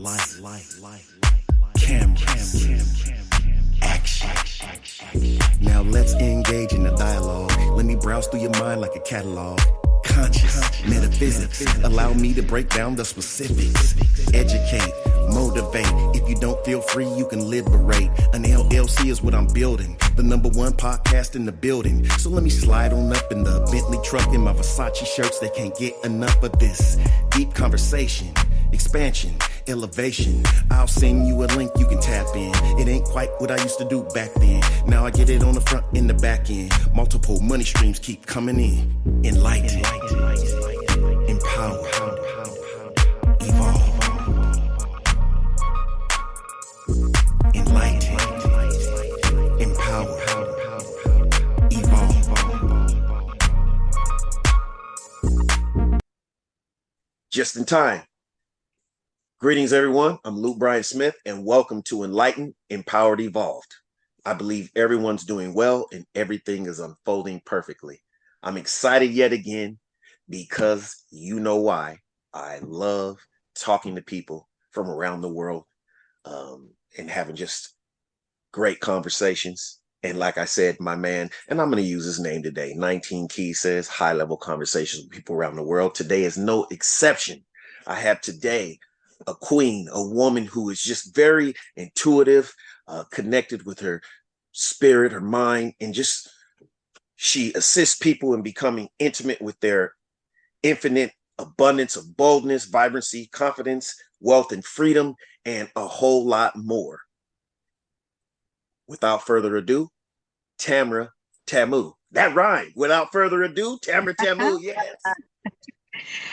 light, cameras, action. Now let's engage in the dialogue. Let me browse through your mind like a catalog. Conscious metaphysics. Allow me to break down the specifics. Educate, motivate. If you don't feel free, you can liberate. An LLC is what I'm building. The number one podcast in the building. So let me slide on up in the Bentley truck in my Versace shirts. They can't get enough of this deep conversation expansion, elevation. I'll send you a link you can tap in. It ain't quite what I used to do back then. Now I get it on the front and the back end. Multiple money streams keep coming in. Enlighten, empower, evolve. Enlighten, empower, evolve. Just in time. Greetings, everyone. I'm Luke Bryan Smith, and welcome to Enlightened, Empowered, Evolved. I believe everyone's doing well and everything is unfolding perfectly. I'm excited yet again because you know why. I love talking to people from around the world um, and having just great conversations. And like I said, my man, and I'm going to use his name today 19 Key says high level conversations with people around the world. Today is no exception. I have today a queen, a woman who is just very intuitive, uh, connected with her spirit, her mind, and just she assists people in becoming intimate with their infinite abundance of boldness, vibrancy, confidence, wealth, and freedom, and a whole lot more. Without further ado, Tamara Tamu. That rhyme. Without further ado, Tamara Tamu. Yes.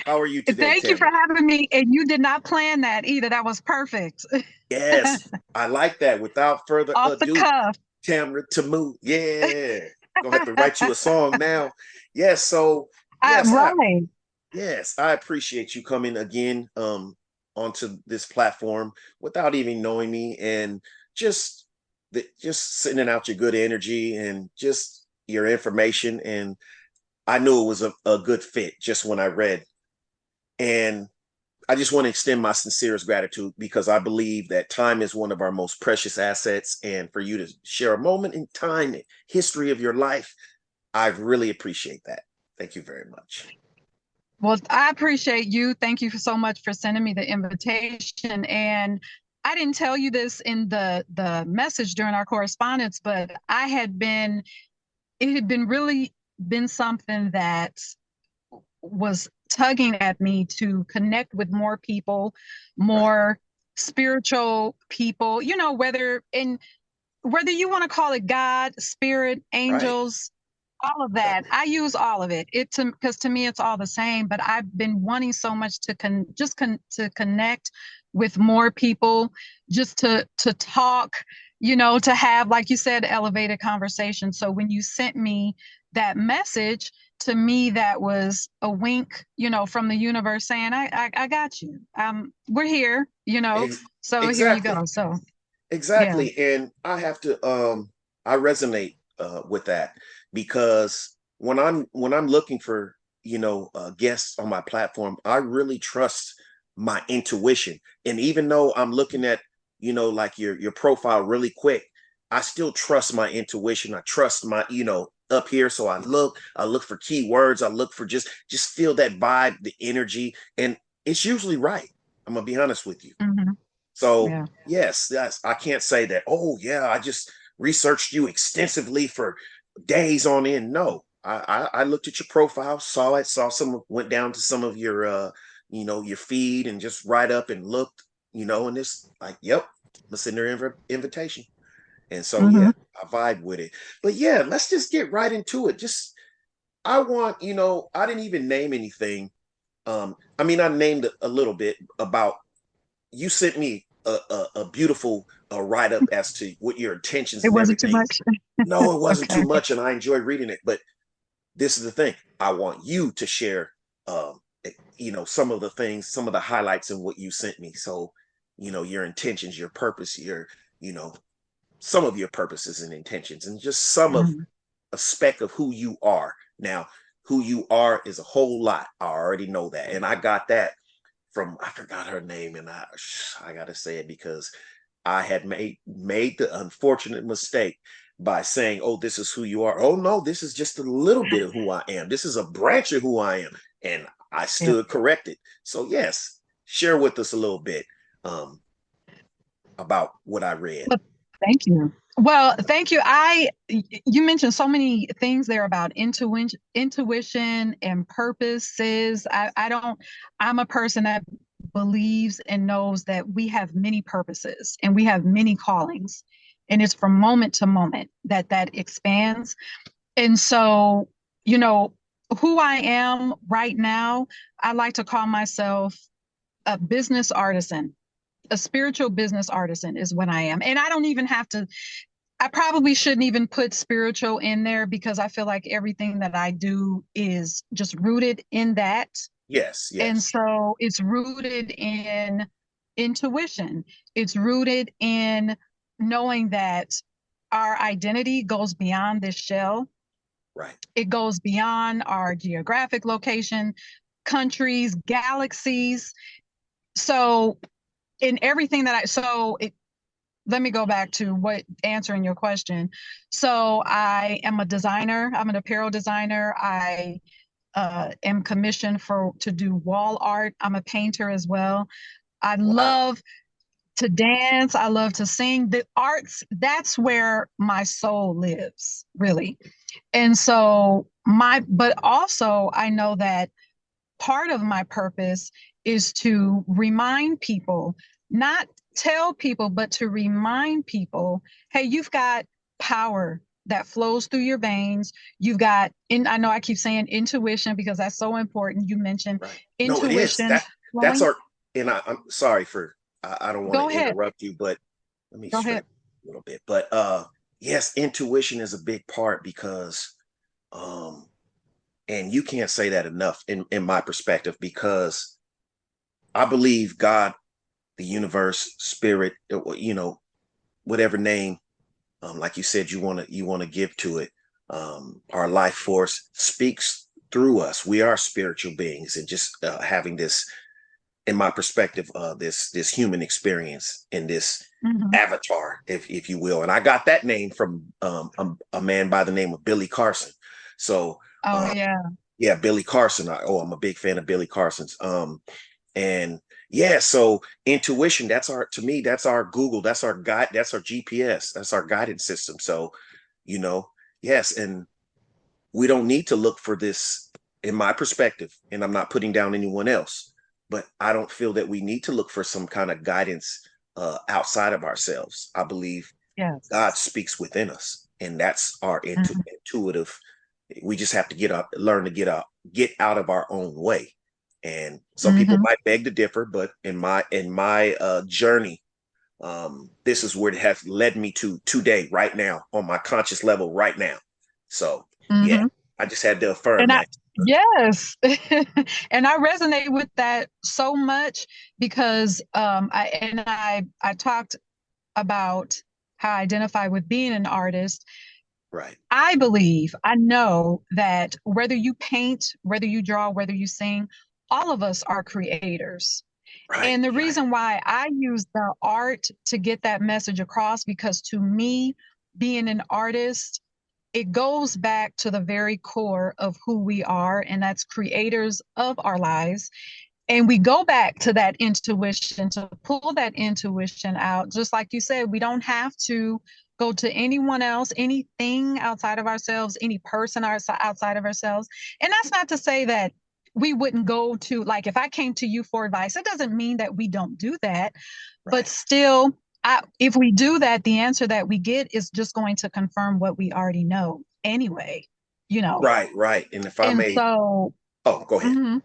How are you today? Thank you for having me. And you did not plan that either. That was perfect. yes, I like that. Without further Off ado, the cuff. Tamara Tamu. Yeah. Gonna have to write you a song now. Yes, so yes, Uh, I- yes, I appreciate you coming again um onto this platform without even knowing me and just the, just sending out your good energy and just your information and I knew it was a, a good fit just when I read. And I just want to extend my sincerest gratitude because I believe that time is one of our most precious assets. And for you to share a moment in time, history of your life, I really appreciate that. Thank you very much. Well, I appreciate you. Thank you so much for sending me the invitation. And I didn't tell you this in the the message during our correspondence, but I had been it had been really been something that was tugging at me to connect with more people, more spiritual people, you know, whether in whether you want to call it God, spirit, angels, all of that. I use all of it. It to because to me it's all the same. But I've been wanting so much to con just con to connect with more people, just to to talk, you know, to have like you said, elevated conversation. So when you sent me that message, to me that was a wink, you know, from the universe saying, I I, I got you. Um, we're here, you know. So here you go. So Exactly. And I have to um I resonate uh with that because when I'm when I'm looking for, you know, uh guests on my platform, I really trust my intuition. And even though I'm looking at, you know, like your your profile really quick, I still trust my intuition. I trust my, you know, up here. So I look, I look for keywords, I look for just just feel that vibe, the energy, and it's usually right. I'm gonna be honest with you. mhm, So Yeah. yes, yes, I can't say that. Oh yeah, I just researched you extensively for days on end. No, I, I I looked at your profile, saw it, saw some, went down to some of your uh, you know, your feed, and just right up and looked, you know, and it's like, yep, let's send her inv- invitation. And so yeah, I vibe with it. But yeah, let's just get right into it. Just I want, you know, I didn't even name anything. Um, I mean, I named a, a little bit about you sent me a, a, a beautiful uh, write up as to what your intentions. it wasn't too much. No, it wasn't Okay. too much, and I enjoyed reading it. But this is the thing: I want you to share, um, eh, you know, some of the things, some of the highlights in what you sent me. So, you know, your intentions, your purpose, your, you know, some of your purposes and intentions, and just some of Mhm. a speck of who you are. Now, who you are is a whole lot. I already know that, and I got that from I forgot her name, and I I gotta say it because I had made made the unfortunate mistake by saying, "Oh, this is who you are." Oh no, this is just a little bit of who I am. This is a branch of who I am, and I stood yeah. corrected. So yes, share with us a little bit um, about what I read. Thank you. Well, thank you. I you mentioned so many things there about intuition, intuition and purposes. I, I don't. I'm a person that believes and knows that we have many purposes and we have many callings, and it's from moment to moment that that expands. And so, you know, who I am right now, I like to call myself a business artisan a spiritual business artisan is what I am. And I don't even have to I probably shouldn't even put spiritual in there because I feel like everything that I do is just rooted in that. Yes, yes. And so it's rooted in intuition. It's rooted in knowing that our identity goes beyond this shell. Right. It goes beyond our geographic location, countries, galaxies. So in everything that I so it, let me go back to what answering your question. So I am a designer. I'm an apparel designer. I uh, am commissioned for to do wall art. I'm a painter as well. I wow. love to dance. I love to sing. The arts, that's where my soul lives, really. And so my, but also I know that part of my purpose is to remind people, not tell people, but to remind people, hey, you've got power that flows through your veins. You've got, in, I know I keep saying intuition because that's so important. You mentioned right. intuition. No, that, that's our, and I, am sorry for, I, I don't want to interrupt you, but let me Go ahead. a little bit. But uh yes, intuition is a big part because, um, and you can't say that enough in, in my perspective because I believe God, the universe, spirit, uh, you know, whatever name, um, like you said, you want to you want to give to it. Um, our life force speaks through us. We are spiritual beings, and just uh, having this, in my perspective, uh, this this human experience in this mm-hmm. avatar, if if you will. And I got that name from um, a, a, man by the name of Billy Carson. So, oh uh, yeah, yeah, Billy Carson. I, oh, I'm a big fan of Billy Carson's. Um, and yeah, so intuition, that's our to me, that's our Google, that's our guide, that's our GPS, that's our guidance system. So, you know, yes, and we don't need to look for this in my perspective, and I'm not putting down anyone else, but I don't feel that we need to look for some kind of guidance uh, outside of ourselves. I believe yes. God speaks within us, and that's our intu- mm-hmm. intuitive. We just have to get up, learn to get out, get out of our own way and some mm-hmm. people might beg to differ but in my in my uh journey um this is where it has led me to today right now on my conscious level right now so mm-hmm. yeah i just had to affirm and that I, yes and i resonate with that so much because um i and i i talked about how i identify with being an artist Right. I believe, I know that whether you paint, whether you draw, whether you sing, all of us are creators. Right, and the right. reason why I use the art to get that message across, because to me, being an artist, it goes back to the very core of who we are, and that's creators of our lives. And we go back to that intuition to pull that intuition out. Just like you said, we don't have to go to anyone else, anything outside of ourselves, any person outside of ourselves. And that's not to say that we wouldn't go to like if i came to you for advice it doesn't mean that we don't do that right. but still I, if we do that the answer that we get is just going to confirm what we already know anyway you know right right and if i and may so oh go ahead mm-hmm.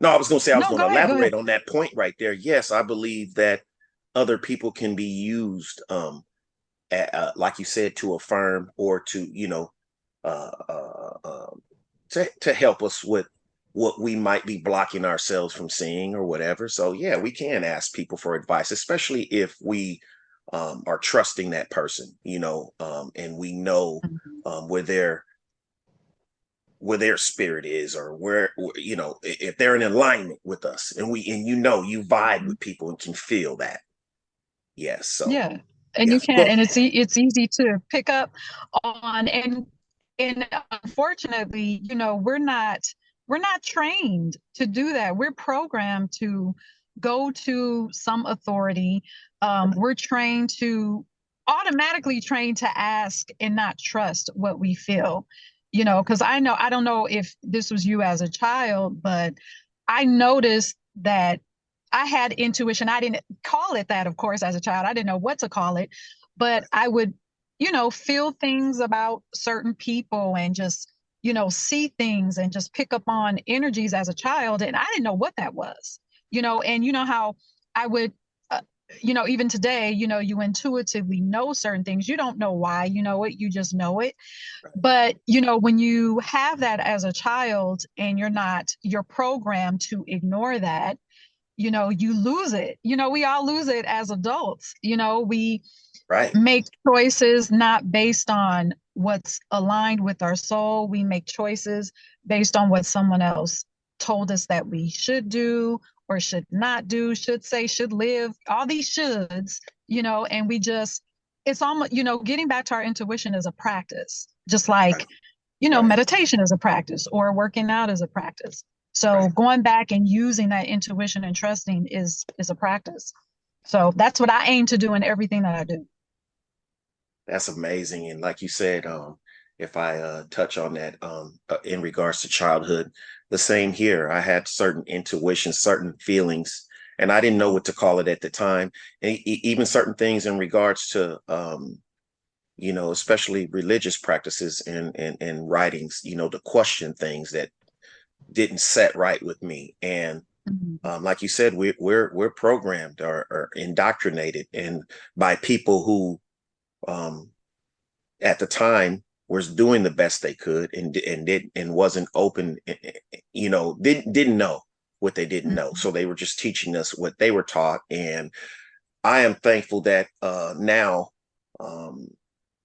no i was going to say i was no, going to elaborate on that point right there yes i believe that other people can be used um at, uh, like you said to affirm or to you know uh, uh, um, to, to help us with what we might be blocking ourselves from seeing or whatever. So yeah, we can ask people for advice, especially if we um, are trusting that person, you know, um, and we know mm-hmm. um, where they're where their spirit is or where you know if they're in alignment with us and we and you know you vibe with people and can feel that yes so yeah and yeah. you can and it's it's easy to pick up on and and unfortunately you know we're not we're not trained to do that. We're programmed to go to some authority. Um, we're trained to automatically trained to ask and not trust what we feel you know because i know i don't know if this was you as a child but i noticed that i had intuition. I didn't call it that of course as a child. I didn't know what to call it but i would you know feel things about certain people and just you know see things and just pick up on energies as a child and i didn't know what that was you know and you know how i would uh, you know, even today, you know, you intuitively know certain things. You don't know why you know it, you just know it. But, you know, when you have that as a child and you're not, you're programmed to ignore that, you know, you lose it. You know, we all lose it as adults. You know, we right. make choices not based on what's aligned with our soul. We make choices based on what someone else told us that we should do or should not do, should say, should live, all these shoulds, you know, and we just, it's almost, you know, getting back to our intuition is a practice, just like, right. you know, right. meditation is a practice or working out is a practice. So right. going back and using that intuition and trusting is is a practice. So that's what I aim to do in everything that I do. That's amazing. And like you said, um, if I uh, touch on that um, uh, in regards to childhood, the same here. I had certain intuitions, certain feelings, and I didn't know what to call it at the time. And even certain things in regards to, um, you know, especially religious practices and, and, and writings, you know, to question things that didn't set right with me. And mm-hmm. um, like you said, we, we're we're programmed or, or indoctrinated, and by people who, um, at the time was doing the best they could and and did and wasn't open eh, eh, eh, you know didn't didn't know what they didn't know mm-hmm. so they were just teaching us what they were taught and i am thankful that uh now um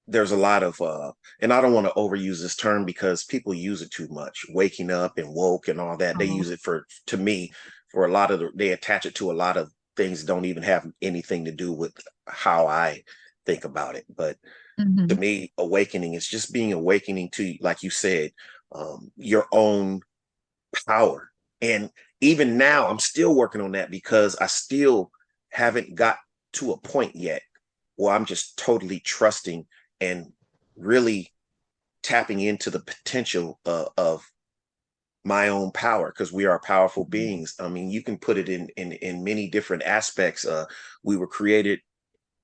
there's a lot of uh and i don't want to overuse this term because people use it too much waking up and woke and all that they uh-huh. use it for to me for a lot of the, they attach it to a lot of things don't even have anything to do with how i think about it but mm-hmm. to me awakening is just being awakening to like you said um, your own power and even now i'm still working on that because i still haven't got to a point yet where i'm just totally trusting and really tapping into the potential uh, of my own power because we are powerful mm-hmm. beings i mean you can put it in in in many different aspects uh we were created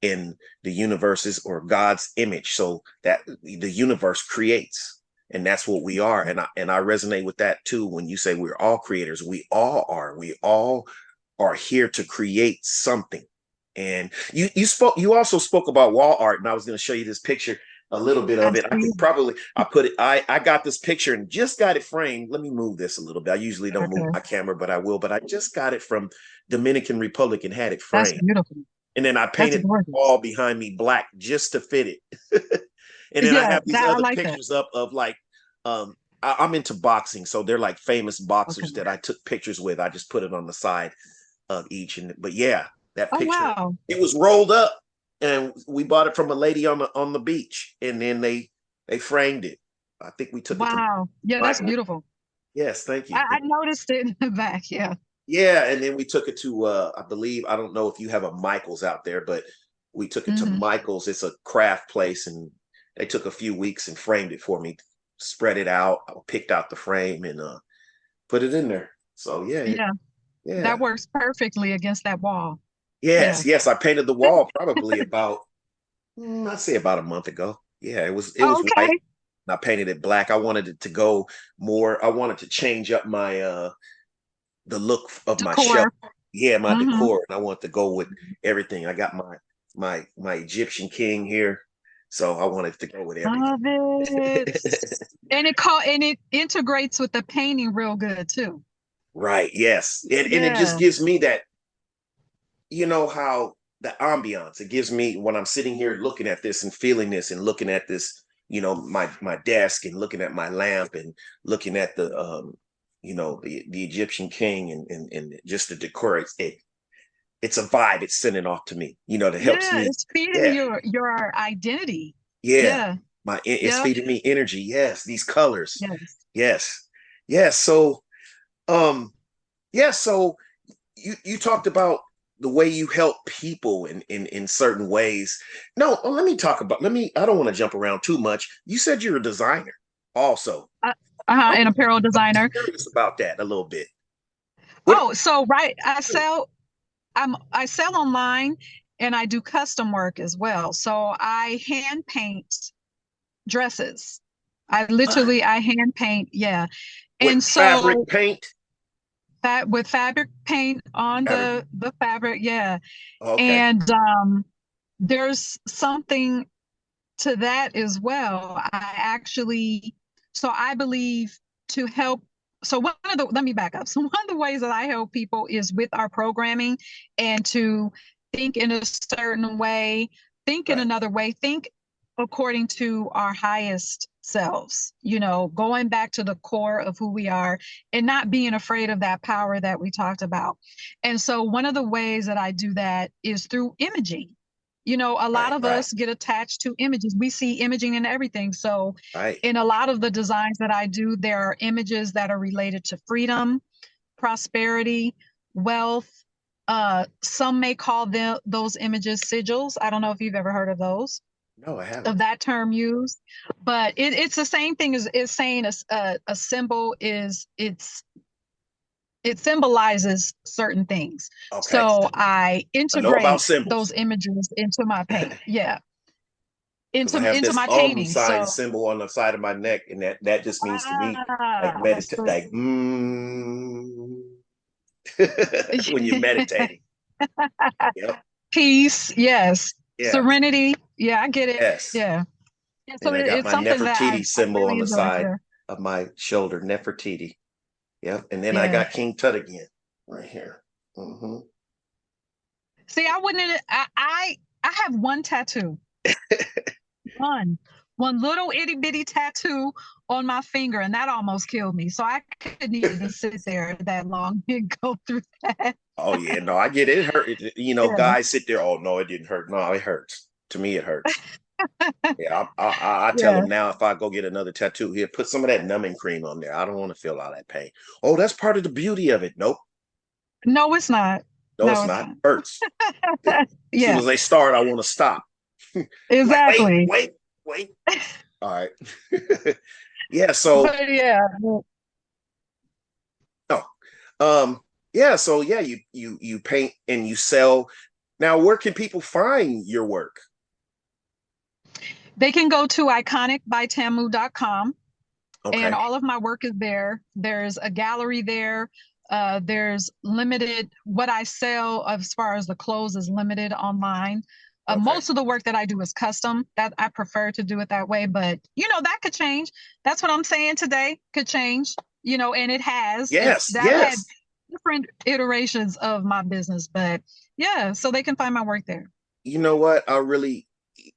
in the universe's or God's image. So that the universe creates, and that's what we are. And I and I resonate with that too. When you say we're all creators, we all are. We all are here to create something. And you you spoke you also spoke about wall art, and I was going to show you this picture, a little bit of it. I could probably I put it. I I got this picture and just got it framed. Let me move this a little bit. I usually don't okay. move my camera, but I will. But I just got it from Dominican Republic and had it framed. That's beautiful and then I painted the wall behind me black just to fit it. and then yeah, I have these other like pictures that. up of like um I, am into boxing, so they're like famous boxers okay. that I took pictures with. I just put it on the side of each, and but yeah, that oh, picture wow. it was rolled up, and we bought it from a lady on the on the beach, and then they they framed it. I think we took wow. it. Wow, yeah, that's beautiful. Yes, thank you. I, I noticed it in the back. Yeah. Yeah, and then we took it to uh I believe I don't know if you have a Michaels out there, but we took it mm-hmm. to Michaels. It's a craft place and they took a few weeks and framed it for me, spread it out, I picked out the frame and uh put it in there. So yeah. Yeah. Yeah. That works perfectly against that wall. Yes, yeah. yes. I painted the wall probably about mm, I'd say about a month ago. Yeah, it was it was okay. white. I painted it black. I wanted it to go more. I wanted to change up my uh the look of decor. my shelf. Yeah, my mm-hmm. decor, and I want to go with everything. I got my my my Egyptian king here, so I wanted to go with everything. Love it. and it call and it integrates with the painting real good too. Right. Yes, and yeah. and it just gives me that. You know how the ambiance it gives me when I'm sitting here looking at this and feeling this and looking at this you know, my my desk and looking at my lamp and looking at the um, you know, the the Egyptian king and and, and just the decor. It's, it it's a vibe. It's sending off to me. You know, that helps yeah, me. It's feeding Yeah. your your identity. Yeah, Yeah. my it's Yep. feeding me energy. Yes, these colors. Yes. Yes. Yes. So um yeah, so you you talked about the way you help people in in in certain ways. No, uh, let me talk about let me I don't want to jump around too much. You said you're a designer also. Uh-huh. An apparel designer. Curious about that a little bit. What- Oh, so right. I sell I'm I sell online and I do custom work as well. So I hand paint dresses. I literally I hand paint, yeah. With And so fabric paint. that with fabric paint on Fabric. the the fabric, yeah. Okay. And um there's something to that as well. I actually so I believe to help so one of the let me back up. So one of the ways that I help people is with our programming and to think in a certain way, think in another way, think according to our highest selves, you know, going back to the core of who we are and not being afraid of that power that we talked about. And so one of the ways that I do that is through imaging. You know, a lot Right, of right. us get attached to images. We see imaging in everything. So right. in a lot of the designs that I do, there are images that are related to freedom, prosperity, wealth. Uh, some may call them those images sigils. I don't know if you've ever heard of those No, I haven't. of that term used, but it, it's the same thing as is saying a a symbol is it's it symbolizes certain things. Okay. So I I integrate symbols. those images into my paint. Yeah. I Into into this my Om painting. sign So symbol on the side of my neck, and that that just means to me like Ah, meditate, like mm, when you're meditating. Yep. peace, yes. Yeah. Serenity. Yeah, I get it. Yes. Yeah. Yeah, so And I got it's my I, I Nefertiti symbol really on the side. Of my shoulder, Nefertiti. Yep. And then I got King Tut again, right here. hmm See, I wouldn't. I I, I have one tattoo. one, one little itty bitty tattoo on my finger, and that almost killed me. So I couldn't even sit there that long and go through that. Oh yeah, no, I get it. It hurt. You know, Yeah. guys sit there. Oh no, it didn't hurt. No, it hurts. To me, it hurts. Yeah, I, I, I, tell Yeah. them now if I go get another tattoo, here, put some of that numbing cream on there. I don't want to feel all that pain. Oh, that's part of the beauty of it. Nope, No, it's not. no, No, it's it's not. not. Hurts. As soon Yeah, as they start, I want to stop. Exactly. wait, wait, wait. All right. yeah. So, But yeah, um, yeah. So, yeah, you you you paint and you sell. Now, where can people find your work? They can go to iconicbytamu.com. Okay. and all of my work is there. There's a gallery there. Uh, there's limited what I sell as far as the clothes is limited online. Uh, Okay. Most of the work that I do is custom. That I prefer to do it that way, but you know that could change. That's what I'm saying today. Could change. You know, and it has. Yes. that had Yes. different iterations of my business, but yeah, so they can find my work there. you know what i really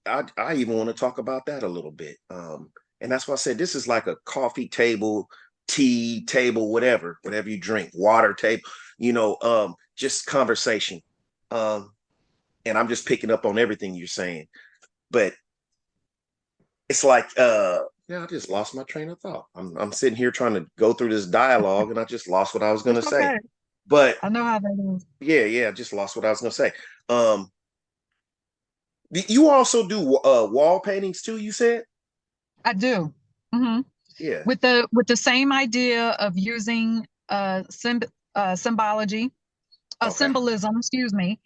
i i even want to talk about that a little bit um and that's why i said this is like a coffee table tea table whatever whatever you drink water table you know um just conversation um and i'm just picking up on everything you're saying but it's like uh yeah i just lost my train of thought i'm, I'm sitting here trying to go through this dialogue and i just lost what i was going to It's say but I know how that is. yeah, yeah, I just lost what I was gonna say. Um, you also do uh wall paintings too. You said, I do. hmm yeah, with the with the same idea of using uh, symb uh symbology uh, Okay. symbolism excuse me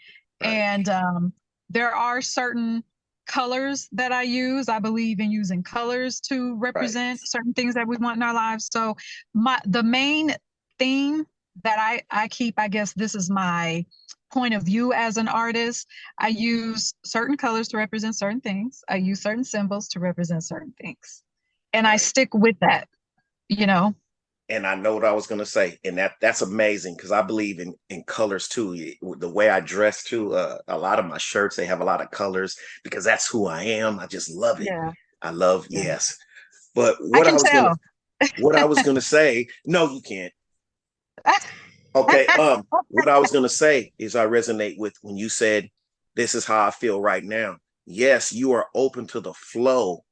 Right. and um there are certain colors that I use I believe in using colors to represent certain things that we want in our lives so my the main theme that I I keep I guess this is my point of view as an artist I use certain colors to represent certain things I use certain symbols to represent certain things and I stick with that you know and I know what I was gonna say, and that that's amazing because I believe in in colors too. The way I dress too, uh, a lot of my shirts they have a lot of colors because that's who I am. I just love it. yeah I love yeah. yes. But what I, I was gonna, what I was gonna say, no, you can't. Okay. Um, what I was gonna say is I resonate with when you said this is how I feel right now. Yes, you are open to the flow.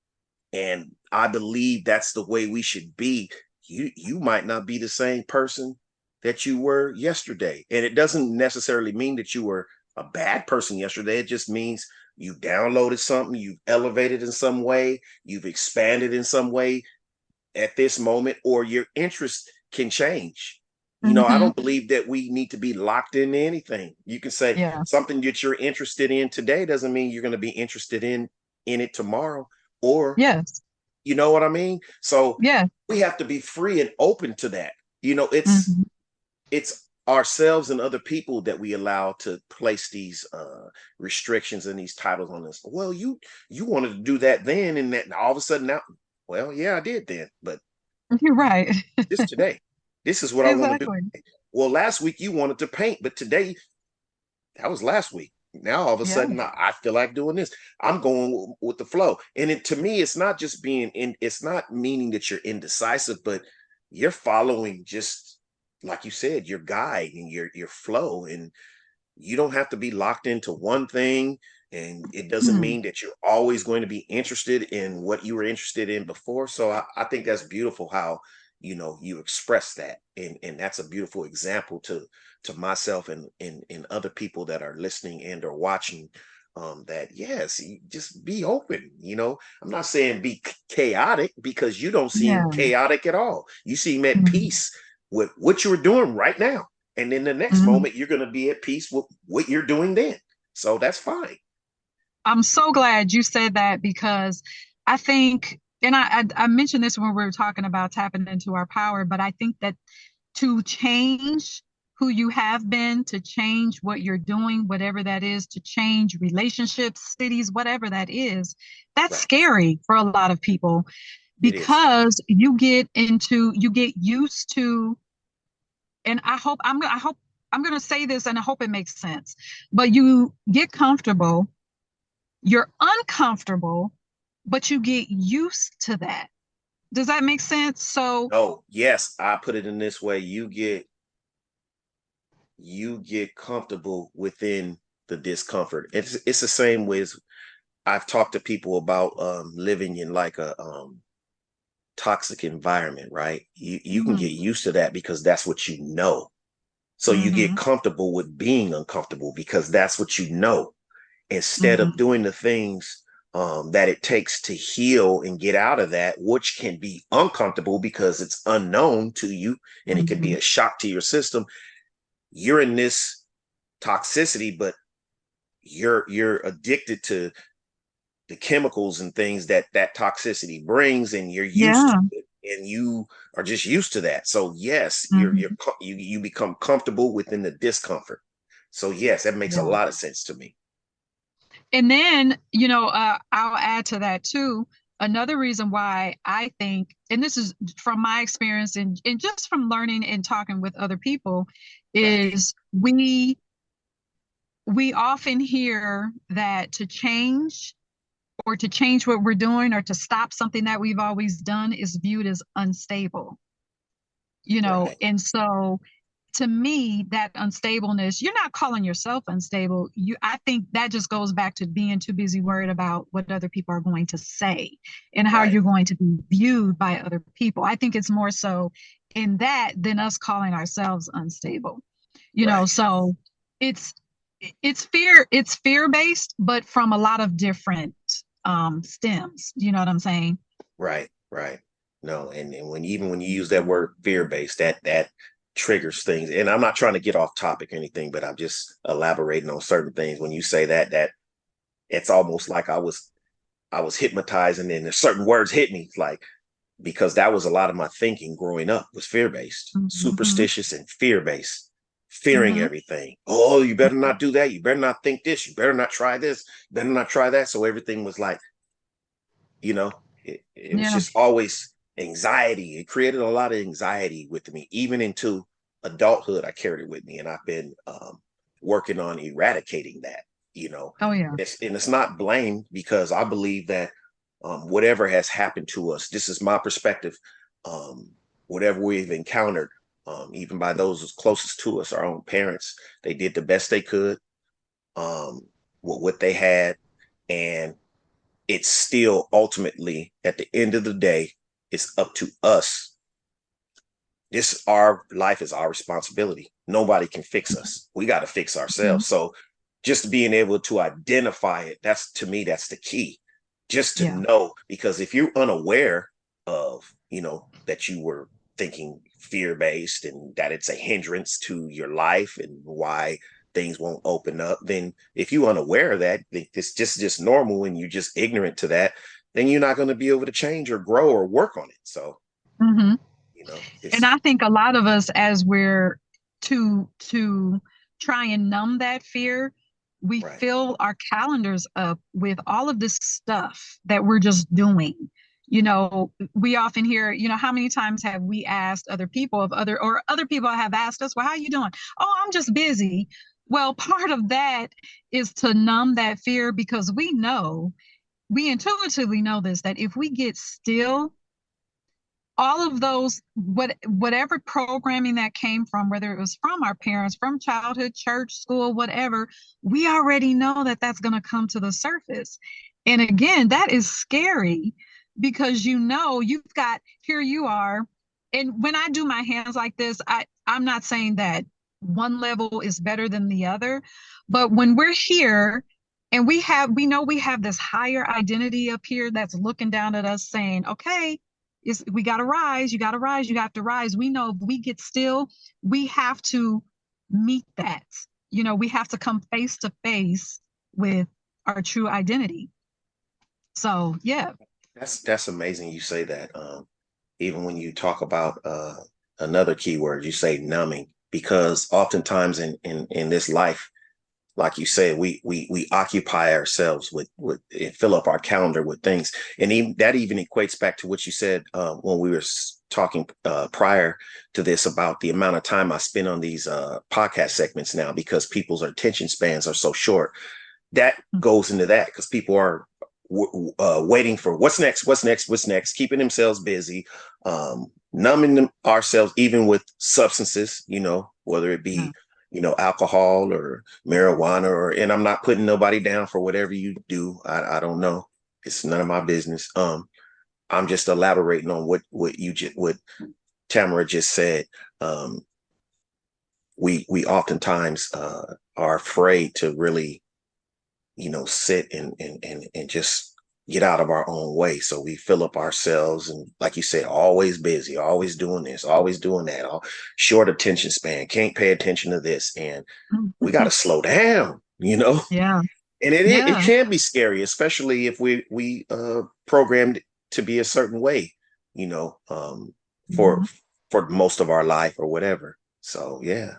And I believe that's the way we should be. You you might not be the same person that you were yesterday. And it doesn't necessarily mean that you were a bad person yesterday. It just means you downloaded something, you've elevated in some way, you've expanded in some way at this moment, or your interest can change. You know, mm-hmm. I don't believe that we need to be locked into anything. You can say yeah. something that you're interested in today doesn't mean you're going to be interested in in it tomorrow. Or yes, you know what I mean. So yeah, we have to be free and open to that. You know, it's mm-hmm. it's ourselves and other people that we allow to place these uh restrictions and these titles on us. Well, you you wanted to do that then, and that and all of a sudden now, well, yeah, I did then, but you're right. this today. This is what exactly. I want to do. Well, last week you wanted to paint, but today that was last week. Now all of a yeah. sudden I feel like doing this. I'm going with the flow. And it, to me, it's not just being in, it's not meaning that you're indecisive, but you're following just like you said, your guide and your your flow. And you don't have to be locked into one thing. And it doesn't mm-hmm. mean that you're always going to be interested in what you were interested in before. So I, I think that's beautiful how you know you express that and and that's a beautiful example to to myself and and, and other people that are listening and or watching um that yes just be open you know i'm not saying be chaotic because you don't seem yeah. chaotic at all you seem at mm-hmm. peace with what you're doing right now and in the next mm-hmm. moment you're going to be at peace with what you're doing then so that's fine i'm so glad you said that because i think and I, I, I mentioned this when we were talking about tapping into our power, but I think that to change who you have been, to change what you're doing, whatever that is, to change relationships, cities, whatever that is, that's right. scary for a lot of people because you get into you get used to and I hope I'm I hope I'm going to say this and I hope it makes sense. But you get comfortable, you're uncomfortable but you get used to that. Does that make sense? So Oh, yes, I put it in this way. You get you get comfortable within the discomfort. It's it's the same with I've talked to people about um, living in like a um, toxic environment, right? You you can mm-hmm. get used to that because that's what you know. So mm-hmm. you get mm-hmm. comfortable with being uncomfortable because that's what you know. Instead mm-hmm. of doing the things um, that it takes to heal and get out of that, which can be uncomfortable because it's unknown to you and mm-hmm. it can be mm-hmm. a shock to your system. You're in this toxicity, but you're you're addicted to the chemicals and things that that toxicity brings, and you're used yeah. to it, and you are just used to that. So yes, mm-hmm. you're you're you you become comfortable within the discomfort. So yes, that makes yeah. a lot of sense to me and then you know uh, i'll add to that too. Another reason why i think and this is from my experience and, and just from learning and talking with other people is we we often hear that to change or to change what we're doing or to stop something that we've always done is viewed as unstable. You know right. and so to me that unstableness you're not calling yourself unstable. You i think that just goes back to being too busy worried about what other people are going to say and how right. you're going to be viewed by other people. I think it's more so in that than us calling ourselves unstable you right. know so it's it's fear it's fear based but from a lot of different um stems you know what i'm saying? Right right. No and, and when even when you use that word fear based that that triggers things. And I'm not trying to get off topic or anything, but I'm just elaborating on certain things. When you say that, that it's almost like I was I was hypnotized and then certain words hit me like because that was a lot of my thinking growing up was fear-based, mm-hmm. superstitious and fear-based, fearing mm-hmm. everything. Oh, you better not do that. You better not think this. You better not try this. You better not try that. So everything was like, you know, it, it yeah. was just always anxiety. It created a lot of anxiety with me, even into adulthood. I carried it with me, and I've been um, working on eradicating that. You know, oh yeah, it's, and it's not blame because I believe that um, whatever has happened to us. This is my perspective. Um, whatever we've encountered, um, even by those closest to us, our own parents, they did the best they could um, with what they had, and it's still ultimately at the end of the day, it's up to us. This our life is our responsibility. Nobody can fix us. We got to fix ourselves. Mm-hmm. So just being able to identify it, that's to me, that's the key. Just to yeah. know, because if you're unaware of, you know, that you were thinking fear based and that it's a hindrance to your life and why things won't open up, then if you're unaware of that, it's just just normal and you're just ignorant to that, then you're not going to be able to change or grow or work on it. So, mm-hmm. You know, and I think a lot of us, as we're to to try and numb that fear, we right. fill our calendars up with all of this stuff that we're just doing. You know we often hear you know how many times have we asked other people of other or other people have asked us well how are you doing? Oh i'm just busy. Well, part of that is to numb that fear because we know, we intuitively know this, that if we get still, all of those what whatever programming that came from whether it was from our parents from childhood church school whatever we already know that that's going to come to the surface and again that is scary because you know you've got here you are and when i do my hands like this i i'm not saying that one level is better than the other. But when we're here and we have, we know we have this higher identity up here that's looking down at us saying, okay, is we got to rise, you got to rise, you have to rise. We know if we get still, we have to meet that. You know, we have to come face to face with our true identity. So, yeah. That's that's amazing you say that. Um even when you talk about uh another keyword, you say numbing because oftentimes in in in this life like you said we we we occupy ourselves with with fill up our calendar with things and even, that even equates back to what you said uh, when we were talking uh, prior to this about the amount of time i spend on these uh, podcast segments now because people's attention spans are so short that mm-hmm. goes into that because people are w- uh, waiting for what's next what's next what's next keeping themselves busy um, numbing ourselves even with substances, you know, whether it be, mm. You know, alcohol or marijuana or and I'm not putting nobody down for whatever you do. I, I don't know. It's none of my business. Um, I'm just elaborating on what what you just what Tamara just said. Um, we we oftentimes uh, are afraid to really, you know, sit and and and and just get out of our own way. So we fill up ourselves and like you said, always busy, always doing this, always doing that, all short attention span, can't pay attention to this. And we got to slow down, you know? Yeah. And it, yeah. it, can be scary, especially if we, we, uh, programmed to be a certain way, you know, um, for, mm-hmm. for most of our life or whatever. So yeah.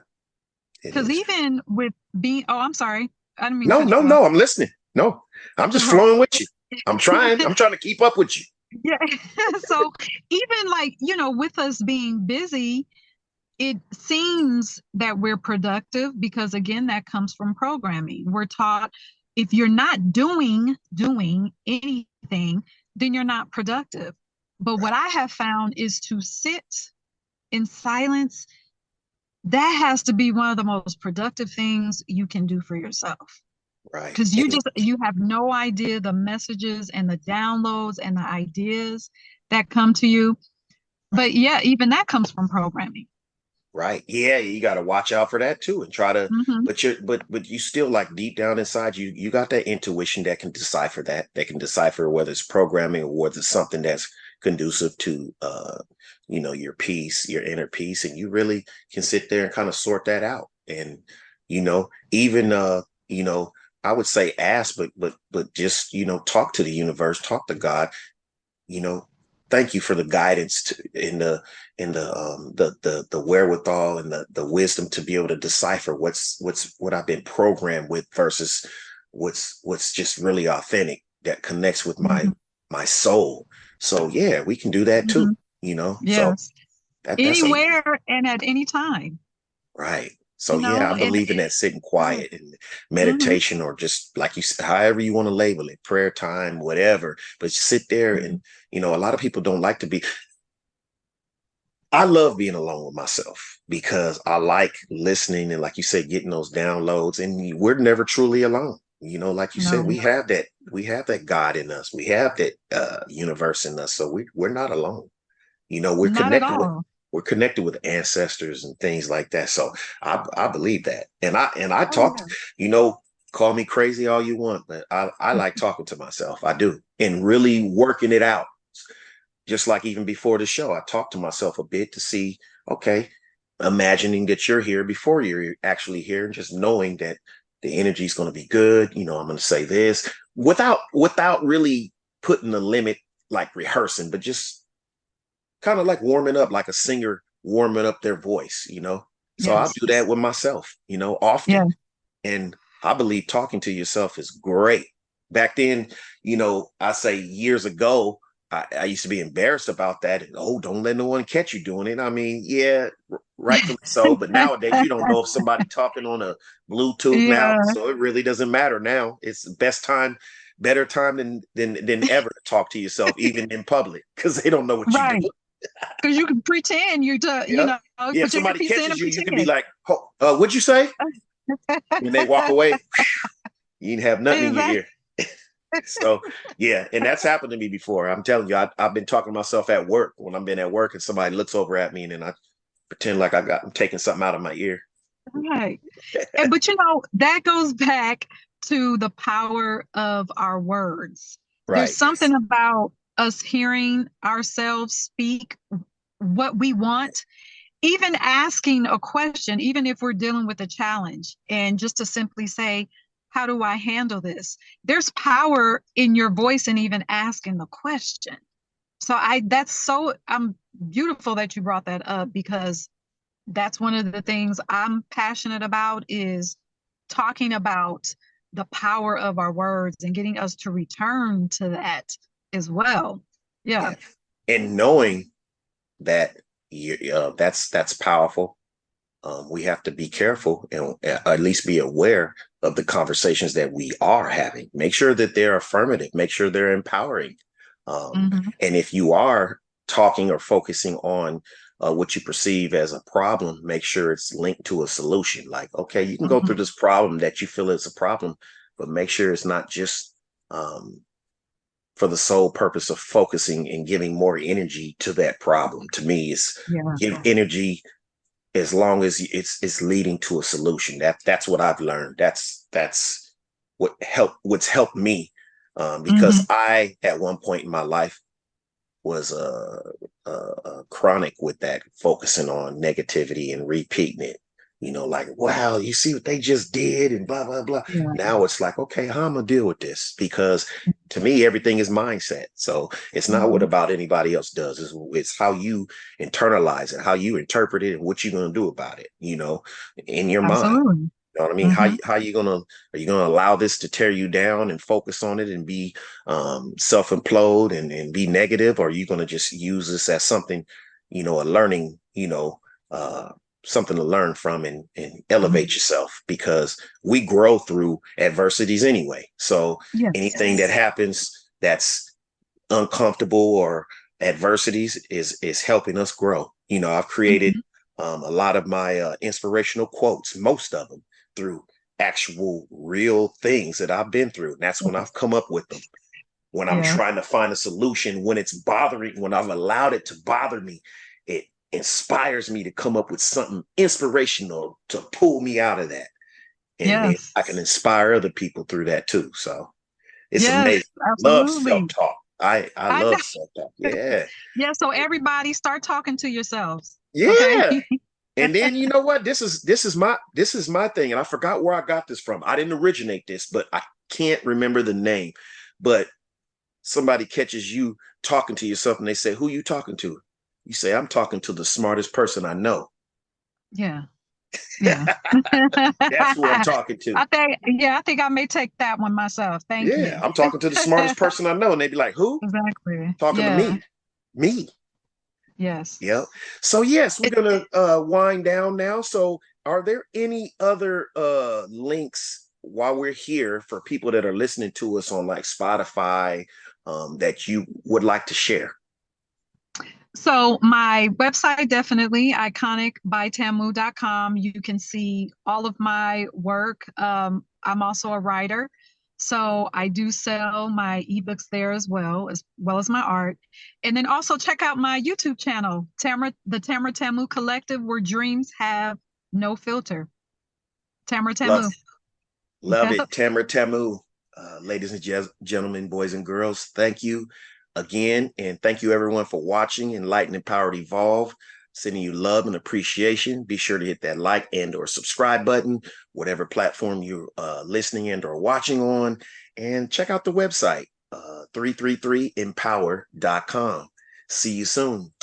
Because even with being, oh, I'm sorry. I didn't mean no, no, no. I'm listening. No, I'm just uh-huh. flowing with you. I'm trying. I'm trying to keep up with you. Yeah. so even like, you know, with us being busy, it seems that we're productive because again, that comes from programming. We're taught if you're not doing doing anything, then you're not productive. But what I have found is to sit in silence. That has to be one of the most productive things you can do for yourself. Right. Because you just you have no idea the messages and the downloads and the ideas that come to you. But yeah, even that comes from programming. Right. Yeah, you got to watch out for that too, and try to. Mm-hmm. But you, but but you still like deep down inside you, you got that intuition that can decipher that. That can decipher whether it's programming or whether it's something that's conducive to, uh, you know, your peace, your inner peace, and you really can sit there and kind of sort that out. And you know, even uh, you know, I would say ask, but but but just you know talk to the universe, talk to God. You know, thank you for the guidance to, in the in the um the the the wherewithal and the the wisdom to be able to decipher what's what's what I've been programmed with versus what's what's just really authentic that connects with my mm-hmm. my soul. So yeah, we can do that too. Mm-hmm. You know, yes. So that, anywhere a, and at any time. Right. So You yeah, I and believe in that sitting mhm, quiet and mhm, meditation, or just like you said, however you want to label it, prayer time, whatever. But sit there mhm. and you know, a lot of people don't like to be. I love being alone with myself because I like listening and, like you said, getting those downloads. And we're never truly alone. You know, like you said, we have that, we have that God in us, we have that uh, universe in us, so we we're not alone. You know, we're not connected with. We're connected with ancestors and things like that. So I I believe that, and I and I Oh talked. yeah. You know, call me crazy all you want, but I I like talking to myself. I do, and really working it out just like even before the show, I talked to myself a bit to see, okay, imagining that you're here before you're actually here, and just knowing that the energy is going to be good. You know, I'm going to say this without without really putting a limit, like rehearsing, but just kind of like warming up, like a singer warming up their voice. You know, so I do that with myself. You know, Yeah. often, and I believe talking to yourself is great. Back then, you know, I say years ago, I, I used to be embarrassed about that. And, oh, don't let no one catch you doing it. I mean, yeah, rightfully so. But nowadays, you don't know if somebody talking on a Bluetooth now, so it really doesn't matter now. It's the best time, better time than than than ever to talk to yourself, even in public, because they don't know what you're Right. doing. Because you can pretend you do, you know, yeah. If somebody catches you, you can be like, "Ho- uh, "What'd you say?" When they walk away, you didn't have nothing in your ear. So yeah, and that's happened to me before. I'm telling you, I, I've been talking to myself at work when I've been at work and somebody looks over at me and then I pretend like I got I'm taking something out of my ear. Right. And, but you know, that goes back to the power of our words. Right. There's something about us hearing ourselves speak what we want, even asking a question, even if we're dealing with a challenge, and just to simply say, How do I handle this? There's power in your voice and even asking the question. So I that's so I'm beautiful that you brought that up because that's one of the things I'm passionate about is talking about the power of our words and getting us to return to that as well. Yeah. And knowing that you, uh, that's that's powerful. Um, we have to be careful and uh, at least be aware of the conversations that we are having. Make sure that they're affirmative. Make sure they're empowering. Um, Mhm. And if you are talking or focusing on uh, what you perceive as a problem, make sure it's linked to a solution. Like, okay, you can go Mhm. through this problem that you feel is a problem, but make sure it's not just um, for the sole purpose of focusing and giving more energy to that problem. To me, is Yeah. give energy as long as it's it's leading to a solution. That that's what I've learned. That's that's what help what's helped me um, because I at one point in my life was uh, uh, uh, chronic with that, focusing on negativity and repeating it. You know, like, wow, you see what they just did, and blah blah blah. Yeah. Now it's like, okay, how am I gonna deal with this? Because to me, everything is mindset. So it's not what Mhm. about anybody else does. It's, it's how you internalize it, how you interpret it, and what you're gonna do about it. You know, in your mind. You know what I mean? How Mhm. you how you gonna are you gonna allow this to tear you down and focus on it and be um self-implode and, and be negative, or are you gonna just use this as something, you know, a learning, you know, uh something to learn from and, and elevate yourself because we grow through adversities anyway. So Yes. anything that happens that's uncomfortable or adversities is is helping us grow. You know, I've created um, a lot of my uh, inspirational quotes, most of them through actual real things that I've been through. And that's when I've come up with them. When I'm trying to find a solution, when it's bothering, when I've allowed it to bother me, it inspires me to come up with something inspirational to pull me out of that. And Yes. I can inspire other people through that too. So it's Yes, amazing. Love absolutely. self-talk. I, I I love self-talk. Yeah. Yeah. So everybody start talking to yourselves. Yeah. Okay. and then you know what? This is this is my this is my thing, and I forgot where I got this from. I didn't originate this, but I can't remember the name. But somebody catches you talking to yourself, and they say, "Who you talking to?" You say, "I'm talking to the smartest person I know." yeah. Yeah. That's who I'm talking to. I think, yeah, I think I may take that one myself. Thank you. Yeah, I'm talking to the smartest person I know, and they'd be like, "Who?" Exactly. Talking yeah. to me. Me. Yes. Yep. So yes, we're gonna uh wind down now. So are there any other uh links while we're here for people that are listening to us on like Spotify um, that you would like to share? So my website definitely iconicbytamu.com. You can see all of my work. Um, I'm also a writer. So I do sell my ebooks there as well, as well as my art. And then also check out my YouTube channel, Tamara, the Tamara Tamu Collective, where dreams have no filter. Tamara Tamu. Love, love it. Tamara Tamu. Uh, ladies and ge- gentlemen, boys and girls, thank you again. And thank you everyone for watching Enlighten Empowered Evolve. Sending you love and appreciation. Be sure to hit that like and or subscribe button, whatever platform you're uh, listening and or watching on. And check out the website, uh, 333empower.com. See you soon.